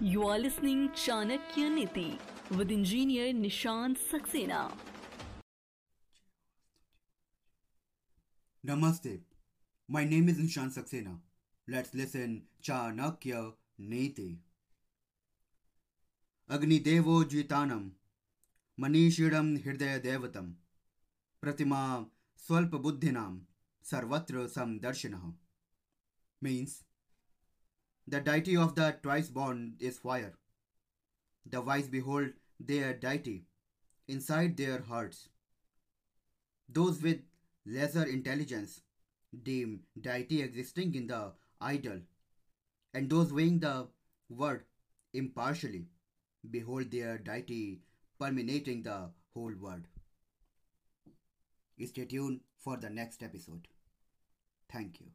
You are listening Chanakya Niti with engineer Nishant Saxena. Namaste. My name is Nishant Saxena. Let's listen Chanakya Niti. अग्निदेवो जीतानम मनीषिणम हृदय देवतम प्रतिमा स्वल्प बुद्धिनाम सर्वत्र समदर्शिनः means the deity of the twice born is fire. The wise behold their deity inside their hearts. Those with lesser intelligence deem deity existing in the idol, and those weighing the word impartially behold their deity permeating the whole world. Stay tuned for the next episode. Thank you.